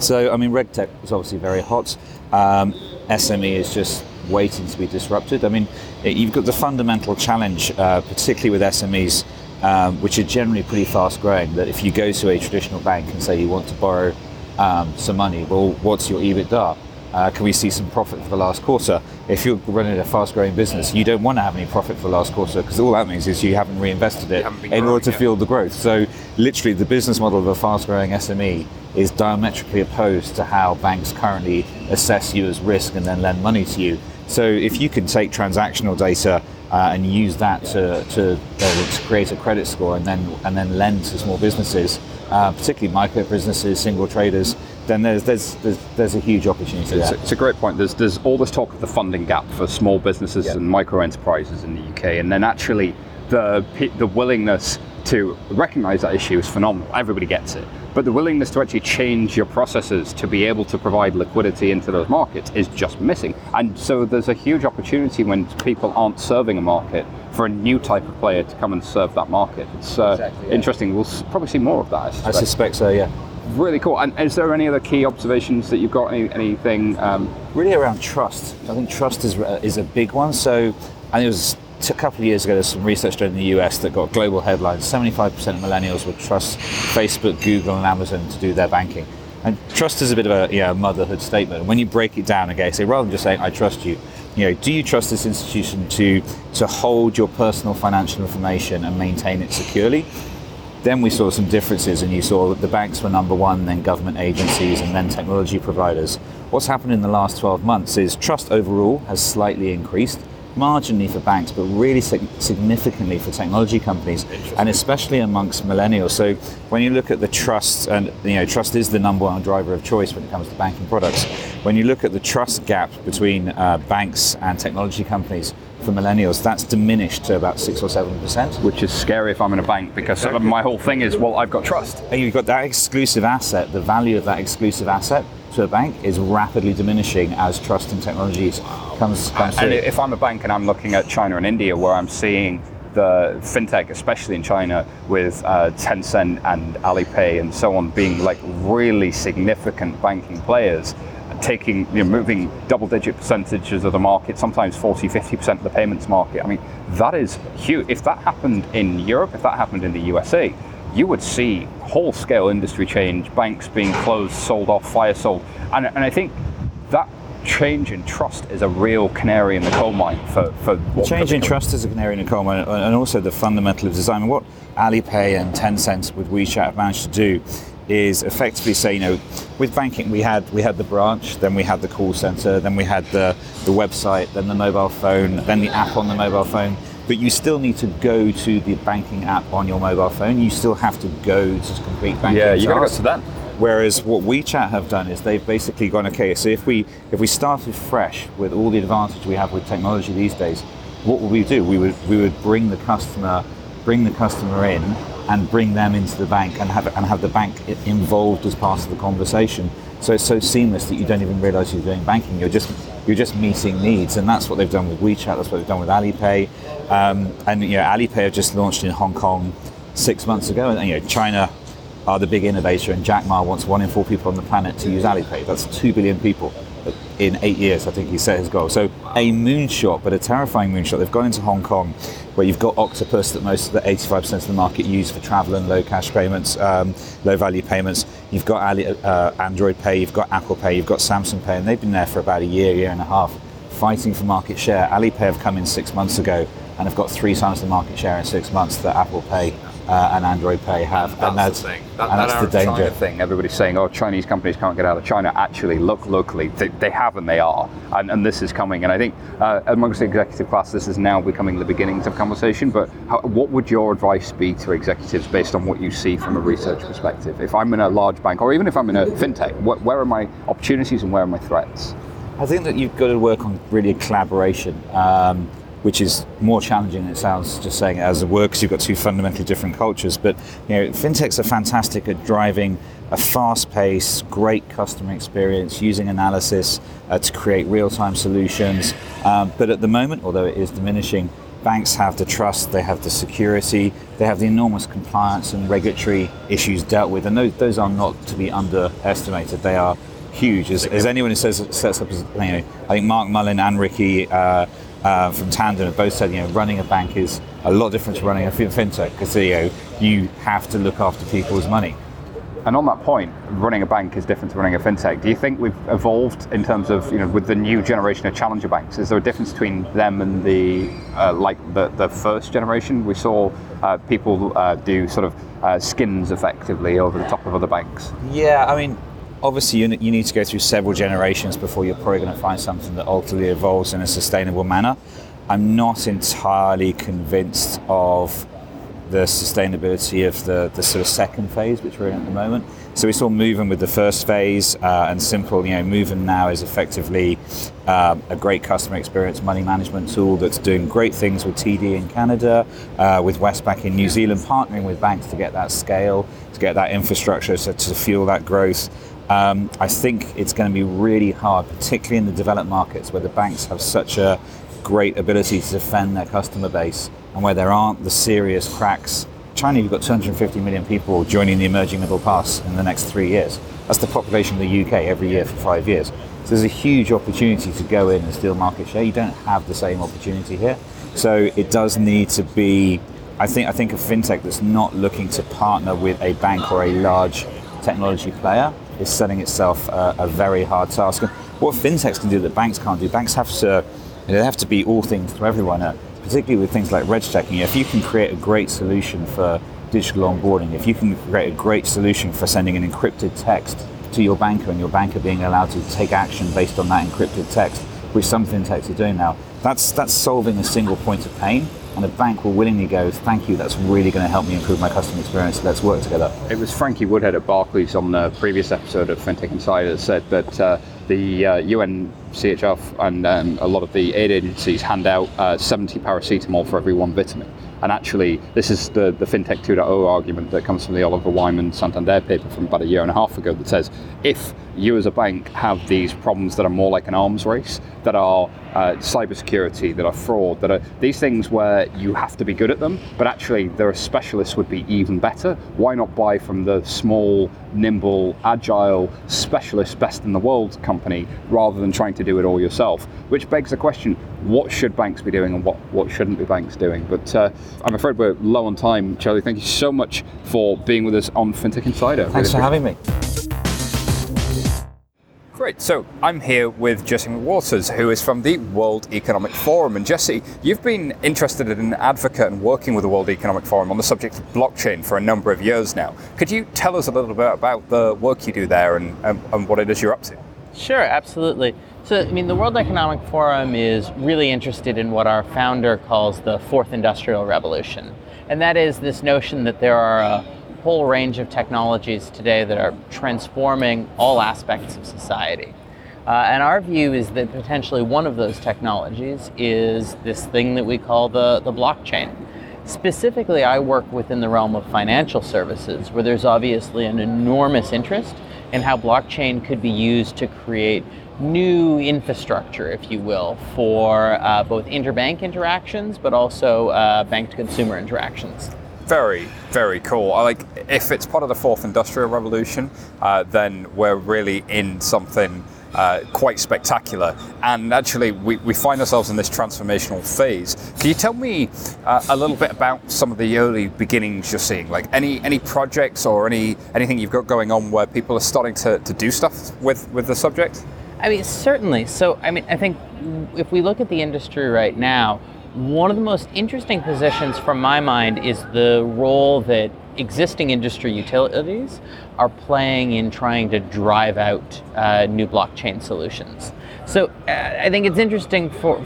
So, I mean, RegTech is obviously very hot. Um, SME is just waiting to be disrupted. I mean, you've got the fundamental challenge, uh, particularly with SMEs, um, which are generally pretty fast growing, that if you go to a traditional bank and say you want to borrow um, some money, well, what's your EBITDA? Uh, can we see some profit for the last quarter? If you're running a fast growing business, you don't want to have any profit for the last quarter because all that means is you haven't reinvested it haven't in order to yet. fuel the growth. So, literally, the business model of a fast growing SME is diametrically opposed to how banks currently assess you as risk and then lend money to you. So, if you can take transactional data uh, and use that to, to, uh, to create a credit score and then and then lend to small businesses, uh, particularly micro businesses, single traders, then there's there's there's, there's a huge opportunity It's it's a great point. There's there's all this talk of the funding gap for small businesses and micro enterprises in the UK, and then actually the the willingness to recognise that issue is phenomenal. Everybody gets it, but the willingness to actually change your processes to be able to provide liquidity into those markets is just missing. And so there's a huge opportunity when people aren't serving a market for a new type of player to come and serve that market. It's uh, Exactly, yeah. interesting. We'll probably see more of that. I I suspect. suspect so, yeah. Really cool. And is there any other key observations that you've got? Any, anything? Um, really around trust. I think trust is uh, is a big one. So, and it was a couple of years ago. There's some research done in the US that got global headlines. 75% of millennials would trust Facebook, Google, and Amazon to do their banking. And trust is a bit of a you know, motherhood statement. When you break it down again, say rather than just saying I trust you, you know, do you trust this institution to to hold your personal financial information and maintain it securely? Then we saw some differences, and you saw that the banks were number one, then government agencies, and then technology providers. What's happened in the last 12 months is trust overall has slightly increased, marginally for banks, but really sig- significantly for technology companies, and especially amongst millennials. So when you look at the trust, and you know, trust is the number one driver of choice when it comes to banking products. When you look at the trust gap between uh, banks and technology companies for millennials, that's diminished to about six or seven percent. which is scary if I'm in a bank because my whole thing is, well, I've got trust. And you've got that exclusive asset, the value of that exclusive asset to a bank is rapidly diminishing as trust in technologies comes, comes And if I'm a bank and I'm looking at China and India, where I'm seeing the fintech, especially in China, with uh, Tencent and Alipay and so on, being like really significant banking players, taking, you know, moving double-digit percentages of the market, sometimes 40, 50% of the payments market. I mean, that is huge. If that happened in Europe, if that happened in the USA, you would see whole-scale industry change, banks being closed, sold off, fire sold, and, and I think that change in trust is a real canary in the coal mine for, for what Change in trust is a canary in the coal mine, and also the fundamental of design. What Alipay and Tencent with WeChat have managed to do is effectively say, you know, with banking we had we had the branch, then we had the call center, then we had the the website, then the mobile phone, then the app on the mobile phone. But you still need to go to the banking app on your mobile phone. You still have to go to complete banking. Yeah, you got to go to them. Whereas what WeChat have done is they've basically gone, okay, so if we if we started fresh with all the advantage we have with technology these days, what would we do? We would we would bring the customer bring the customer in and bring them into the bank and have and have the bank involved as part of the conversation. So it's so seamless that you don't even realise you're doing banking. You're just you're just meeting needs, and that's what they've done with WeChat. That's what they've done with Alipay, um, and you know Alipay have just launched in Hong Kong six months ago, and you know China are the big innovator, and Jack Ma wants one in four people on the planet to use Alipay. That's two billion people. In eight years. I think he set his goal. So a moonshot, but a terrifying moonshot. They've gone into Hong Kong, where you've got Octopus that most of the 85% of the market use for travel and low cash payments, um, low value payments. You've got Ali, uh, Android Pay, you've got Apple Pay, you've got Samsung Pay, and they've been there for about a year, year and a half, fighting for market share. Alipay have come in six months ago and have got three times the market share in six months that Apple Pay uh, and Android Pay have. That's and that's, the thing. That, and that's Arab the danger. China thing. Everybody's saying, "Oh, Chinese companies can't get out of China." Actually, look locally. They, they have, and they are, and, and this is coming. And I think uh, amongst the executive class, this is now becoming the beginnings of conversation. But how, what would your advice be to executives based on what you see from a research perspective? If I'm in a large bank, or even if I'm in a fintech, what, where are my opportunities and where are my threats? I think that you've got to work on really a collaboration, um, which is more challenging than it sounds just saying it as a word because you've got two fundamentally different cultures. But you know, fintechs are fantastic at driving a fast-paced, great customer experience using analysis uh, to create real-time solutions. Um, but at the moment, although it is diminishing, banks have the trust, they have the security, they have the enormous compliance and regulatory issues dealt with, and those, those are not to be underestimated. They are huge. As, as anyone who says sets up, you know, I think Mark Mullen and Ricky uh, uh, from Tandem have both said, you know, running a bank is a lot different to running a fintech because you know you have to look after people's money. And on that point, running a bank is different to running a fintech. Do you think we've evolved in terms of, you know, with the new generation of challenger banks? Is there a difference between them and the, uh, like the, the first generation? We saw uh, people uh, do sort of uh, skins effectively over the top of other banks. Yeah, I mean, obviously you, you need to go through several generations before you're probably going to find something that ultimately evolves in a sustainable manner. I'm not entirely convinced of the sustainability of the, the sort of second phase which we're in at the moment. So we saw Moven with the first phase, uh, and Simple. You know, Moven now is effectively uh, a great customer experience money management tool that's doing great things with TD in Canada, uh, with Westpac in New Zealand, partnering with banks to get that scale, to get that infrastructure, so to fuel that growth. Um, I think it's going to be really hard, particularly in the developed markets where the banks have such a great ability to defend their customer base and where there aren't the serious cracks. China, you've got 250 million people joining the emerging middle class in the next three years. That's the population of the UK every year for five years. So there's a huge opportunity to go in and steal market share. You don't have the same opportunity here. So it does need to be, I think, I think a fintech that's not looking to partner with a bank or a large technology player is setting itself a, a very hard task. And what fintechs can do that banks can't do, banks have to, they have to be all things to everyone. Uh, particularly with things like reg checking, if you can create a great solution for digital onboarding, if you can create a great solution for sending an encrypted text to your banker and your banker being allowed to take action based on that encrypted text, which some fintechs are doing now, that's that's solving a single point of pain. And a bank will willingly go, thank you, that's really going to help me improve my customer experience. Let's work together. It was Frankie Woodhead at Barclays on the previous episode of FinTech Insider said that uh, the uh, UN CHF and um, a lot of the aid agencies hand out uh, 70 paracetamol for every one vitamin. And actually, this is the, the FinTech 2.0 argument that comes from the Oliver Wyman Santander paper from about a year and a half ago that says if you as a bank have these problems that are more like an arms race, that are uh, cybersecurity, that are fraud, that are these things where you have to be good at them, but actually there are specialists would be even better. Why not buy from the small, nimble, agile, specialist, best in the world company rather than trying to do it all yourself? Which begs the question: What should banks be doing, and what what shouldn't be banks doing? But uh, I'm afraid we're low on time, Charlie. Thank you so much for being with us on FinTech Insider. Thanks for having me. Great. So I'm here with Jesse Waters, who is from the World Economic Forum. And Jesse, you've been interested in an advocate and working with the World Economic Forum on the subject of blockchain for a number of years now. Could you tell us a little bit about the work you do there and, and, and what it is you're up to? Sure, absolutely. So, I mean, the World Economic Forum is really interested in what our founder calls the fourth industrial revolution. And that is this notion that there are a whole range of technologies today that are transforming all aspects of society. Uh, and our view is that potentially one of those technologies is this thing that we call the, the blockchain. Specifically, I work within the realm of financial services, where there's obviously an enormous interest in how blockchain could be used to create new infrastructure, if you will, for uh, both interbank interactions, but also uh, bank to consumer interactions. Very, very cool. I like if it's part of the fourth industrial revolution, uh, then we're really in something uh, quite spectacular. And actually, we, we find ourselves in this transformational phase. Can you tell me uh, a little bit about some of the early beginnings you're seeing? Like any any projects or any anything you've got going on where people are starting to, to do stuff with, with the subject? I mean, certainly. So, I mean, I think if we look at the industry right now, one of the most interesting positions from my mind is the role that existing industry utilities are playing in trying to drive out uh, new blockchain solutions. So uh, I think it's interesting for,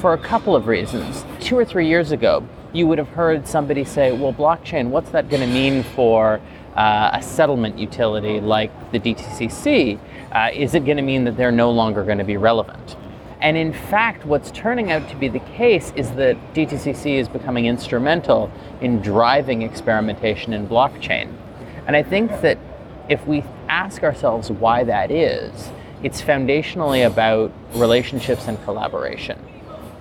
for a couple of reasons. Two or three years ago, you would have heard somebody say, well, blockchain, what's that going to mean for uh, a settlement utility like the DTCC? Uh, is it going to mean that they're no longer going to be relevant? And in fact, what's turning out to be the case is that DTCC is becoming instrumental in driving experimentation in blockchain. And I think that if we ask ourselves why that is, it's foundationally about relationships and collaboration.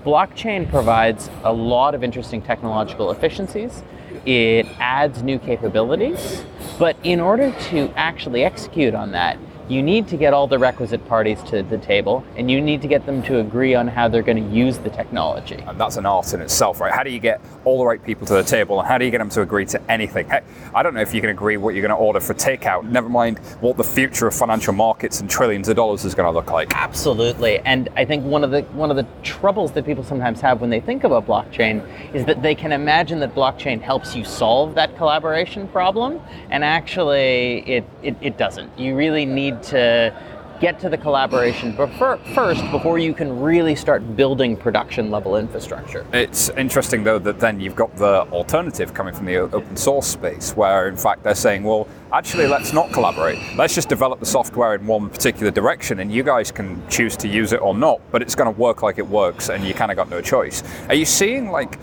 Blockchain provides a lot of interesting technological efficiencies. It adds new capabilities, but in order to actually execute on that, you need to get all the requisite parties to the table and you need to get them to agree on how they're going to use the technology. And that's an art in itself, right? How do you get all the right people to the table and how do you get them to agree to anything? Hey, I don't know if you can agree what you're going to order for takeout, never mind what the future of financial markets and trillions of dollars is going to look like. Absolutely. And I think one of the one of the troubles that people sometimes have when they think about blockchain is that they can imagine that blockchain helps you solve that collaboration problem and actually it, it, it doesn't. You really need to get to the collaboration first before you can really start building production level infrastructure. It's interesting though that then you've got the alternative coming from the open source space where in fact they're saying, well, actually let's not collaborate. Let's just develop the software in one particular direction and you guys can choose to use it or not, but it's going to work like it works and you kind of got no choice. Are you seeing like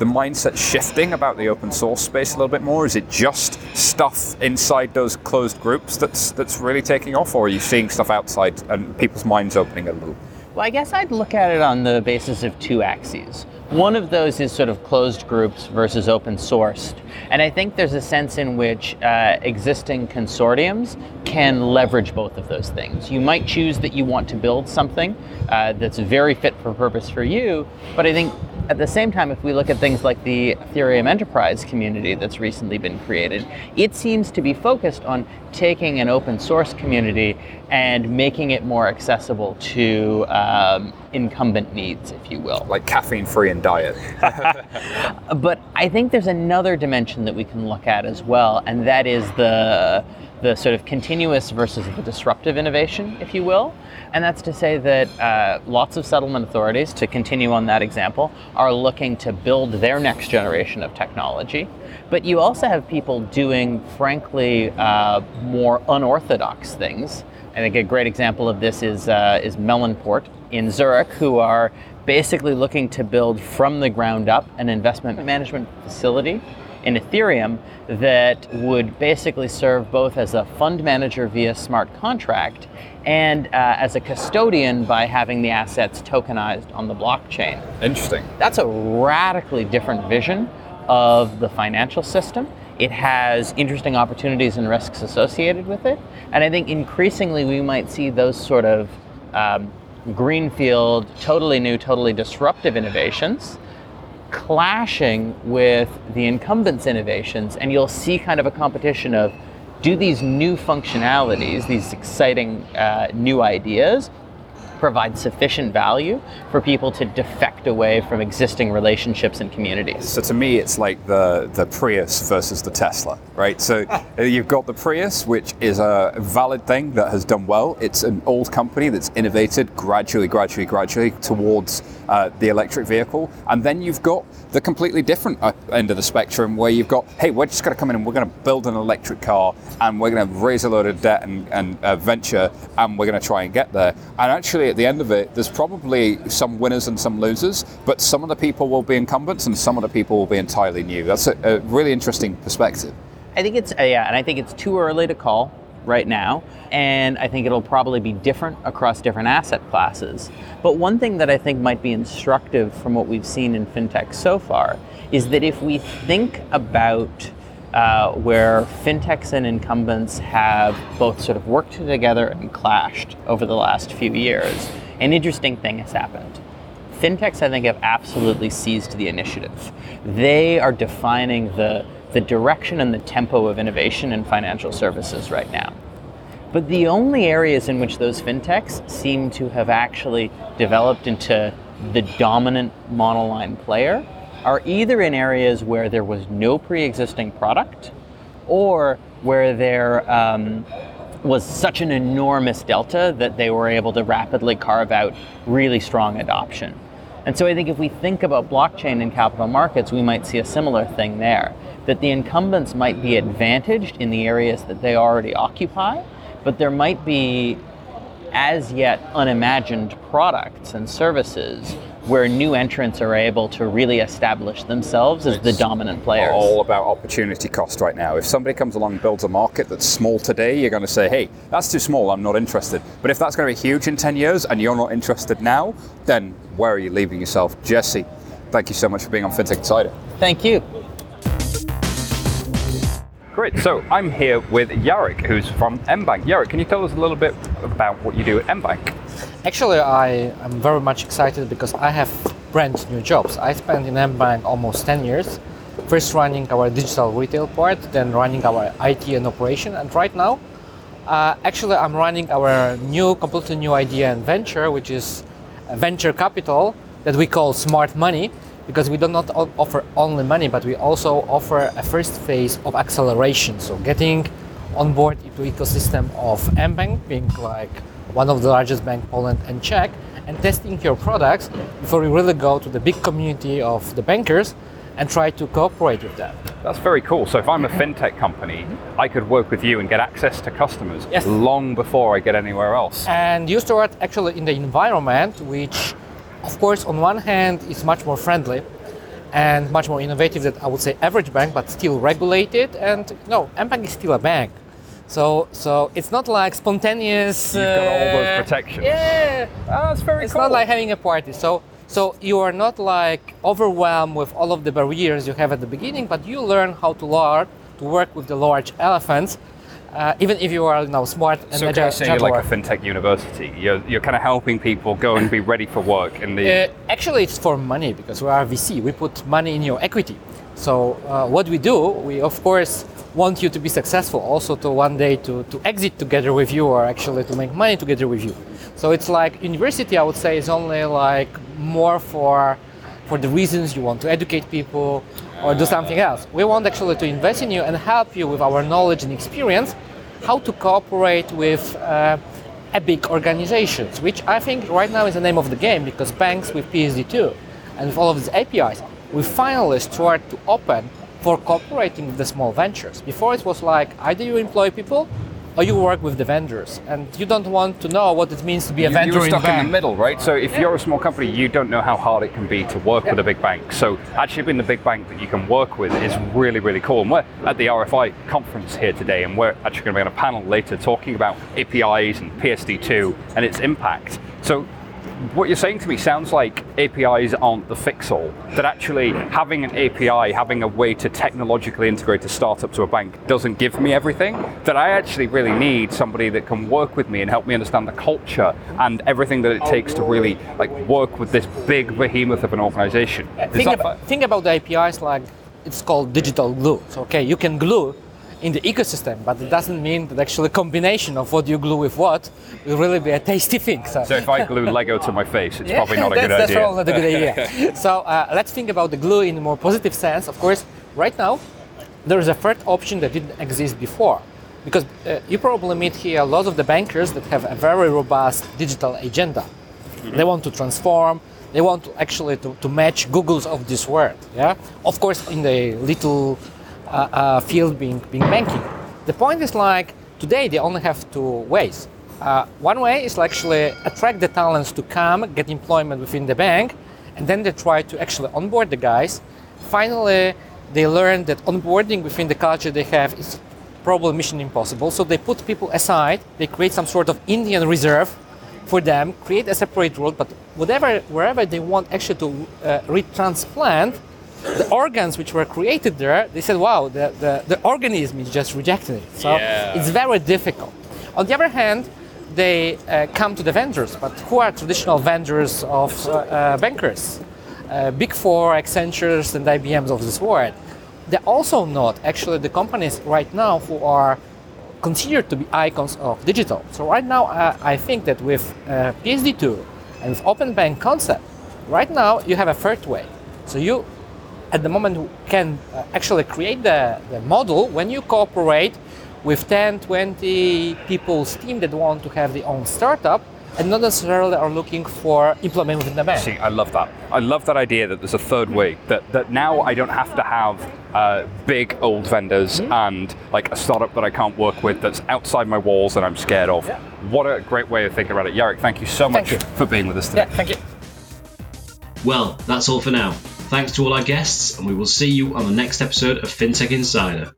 the mindset shifting about the open source space a little bit more? Is it just stuff inside those closed groups that's that's really taking off, or are you seeing stuff outside and people's minds opening a little? Well, I guess I'd look at it on the basis of two axes. One of those is sort of closed groups versus open sourced. And I think there's a sense in which uh, existing consortiums can leverage both of those things. You might choose that you want to build something uh, that's very fit for purpose for you, but I think at the same time, if we look at things like the Ethereum enterprise community that's recently been created, it seems to be focused on taking an open source community and making it more accessible to um, incumbent needs, if you will. Like caffeine free and diet. but I think there's another dimension that we can look at as well, and that is the the sort of continuous versus the disruptive innovation, if you will. And that's to say that uh, lots of settlement authorities, to continue on that example, are looking to build their next generation of technology. But you also have people doing, frankly, uh, more unorthodox things. I think a great example of this is, uh, is Melonport in Zurich, who are basically looking to build from the ground up an investment management facility in Ethereum that would basically serve both as a fund manager via smart contract and uh, as a custodian by having the assets tokenized on the blockchain. Interesting. That's a radically different vision of the financial system. It has interesting opportunities and risks associated with it. And I think increasingly we might see those sort of um, greenfield, totally new, totally disruptive innovations clashing with the incumbents' innovations, and you'll see kind of a competition of do these new functionalities, these exciting uh, new ideas, provide sufficient value for people to defect away from existing relationships and communities. So to me, it's like the, the Prius versus the Tesla, right? So you've got the Prius, which is a valid thing that has done well. It's an old company that's innovated gradually, gradually, gradually towards uh, the electric vehicle. And then you've got the completely different uh, end of the spectrum where you've got, hey, we're just going to come in and we're going to build an electric car and we're going to raise a load of debt and, and uh, venture and we're going to try and get there. And actually, at the end of it, there's probably some winners and some losers, but some of the people will be incumbents and some of the people will be entirely new. That's a, a really interesting perspective. I think it's, uh, yeah, and I think it's too early to call right now, and I think it'll probably be different across different asset classes. But one thing that I think might be instructive from what we've seen in fintech so far is that if we think about uh, where fintechs and incumbents have both sort of worked together and clashed over the last few years. An interesting thing has happened. Fintechs, I think, have absolutely seized the initiative. They are defining the, the direction and the tempo of innovation in financial services right now. But the only areas in which those fintechs seem to have actually developed into the dominant monoline player are either in areas where there was no pre existing product or where there um, was such an enormous delta that they were able to rapidly carve out really strong adoption. And so I think if we think about blockchain in capital markets, we might see a similar thing there. That the incumbents might be advantaged in the areas that they already occupy, but there might be as yet unimagined products and services where new entrants are able to really establish themselves as the dominant players. All about opportunity cost right now. If somebody comes along and builds a market that's small today, you're going to say, hey, that's too small, I'm not interested. But if that's going to be huge in 10 years and you're not interested now, then where are you leaving yourself? Jesse, thank you so much for being on FinTech Insider. Thank you. Great. So I'm here with Jarek, who's from mBank. Jarek, can you tell us a little bit about what you do at mBank? Actually, I am very much excited because I have brand new jobs. I spent in mBank almost 10 years, first running our digital retail part, then running our IT and operation, and right now, uh, actually, I'm running our new, completely new idea and venture, which is venture capital that we call Smart Money because we do not offer only money, but we also offer a first phase of acceleration. So getting on board into ecosystem of mBank, being like one of the largest bank Poland and Czech, and testing your products before we really go to the big community of the bankers and try to cooperate with them. That's very cool. So if I'm a fintech company, I could work with you and get access to customers yes. long before I get anywhere else. And you start actually in the environment which of course, on one hand, it's much more friendly and much more innovative than I would say average bank, but still regulated. And no, mBank is still a bank. So, so it's not like spontaneous. You've got all those uh, protections. Yeah, oh, that's very it's cool. not like having a party. So, so you are not like overwhelmed with all of the barriers you have at the beginning, but you learn how to learn to work with the large elephants uh, even if you are now smart and so agile, can I say you're like a fintech university? You're, you're kind of helping people go and be ready for work in the. Uh, actually, it's for money because we are VC. We put money in your equity. So uh, what we do, we of course want you to be successful, also to one day to, to exit together with you, or actually to make money together with you. So it's like university. I would say is only like more for for the reasons you want to educate people or do something else. We want actually to invest in you and help you with our knowledge and experience how to cooperate with uh, big organizations, which I think right now is the name of the game because banks with PSD2 and with all of these APIs, we finally start to open for cooperating with the small ventures. Before it was like either you employ people or you work with the vendors, and you don't want to know what it means to be a you, vendor you're stuck in, in, the middle, right? So if yeah. you're a small company, you don't know how hard it can be to work yeah. with a big bank. So actually being the big bank that you can work with is really, really cool. And we're at the RFI conference here today, and we're actually going to be on a panel later talking about APIs and PSD2 and its impact. So what you're saying to me sounds like APIs aren't the fix all. That actually having an API, having a way to technologically integrate a startup to a bank doesn't give me everything. That I actually really need somebody that can work with me and help me understand the culture and everything that it takes to really like work with this big behemoth of an organization. Think, about, think about the APIs like it's called digital glue. So okay, you can glue in the ecosystem, but it doesn't mean that actually combination of what you glue with what will really be a tasty thing. So, so if I glue Lego to my face, it's yeah, probably not a good idea. That's probably not a good idea. so uh, let's think about the glue in a more positive sense. Of course, right now, there is a third option that didn't exist before. Because uh, you probably meet here a lot of the bankers that have a very robust digital agenda. Mm-hmm. They want to transform, they want to actually to, to match Google's of this world. Yeah, of course, in the little field being, being banking. The point is like today they only have two ways. Uh, one way is actually attract the talents to come, get employment within the bank, and then they try to actually onboard the guys. Finally, they learn that onboarding within the culture they have is probably mission impossible. So they put people aside, they create some sort of Indian reserve for them, create a separate world, but whatever, wherever they want actually to uh, retransplant, the organs which were created there, they said, wow, the, the, the organism is just rejecting it. So Yeah. it's very difficult. On the other hand, they uh, come to the vendors, but who are traditional vendors of uh, uh, bankers? Uh, Big Four, Accentures, and IBMs of this world. They're also not actually the companies right now who are considered to be icons of digital. So right now, uh, I think that with uh, PSD2 and with Open Bank concept, right now you have a third way. So you, at the moment, can uh, actually create the, the model when you cooperate with 10, 20 people's team that want to have their own startup and not necessarily are looking for implement within the bank. See, I love that. I love that idea that there's a third way. That that now I don't have to have uh, big old vendors Mm-hmm. and like a startup that I can't work with that's outside my walls and I'm scared of. What a great way of thinking about it, Jarek. Thank you so much Thank you. for being with us today. Yeah, thank you. Well, that's all for now. Thanks to all our guests, and we will see you on the next episode of FinTech Insider.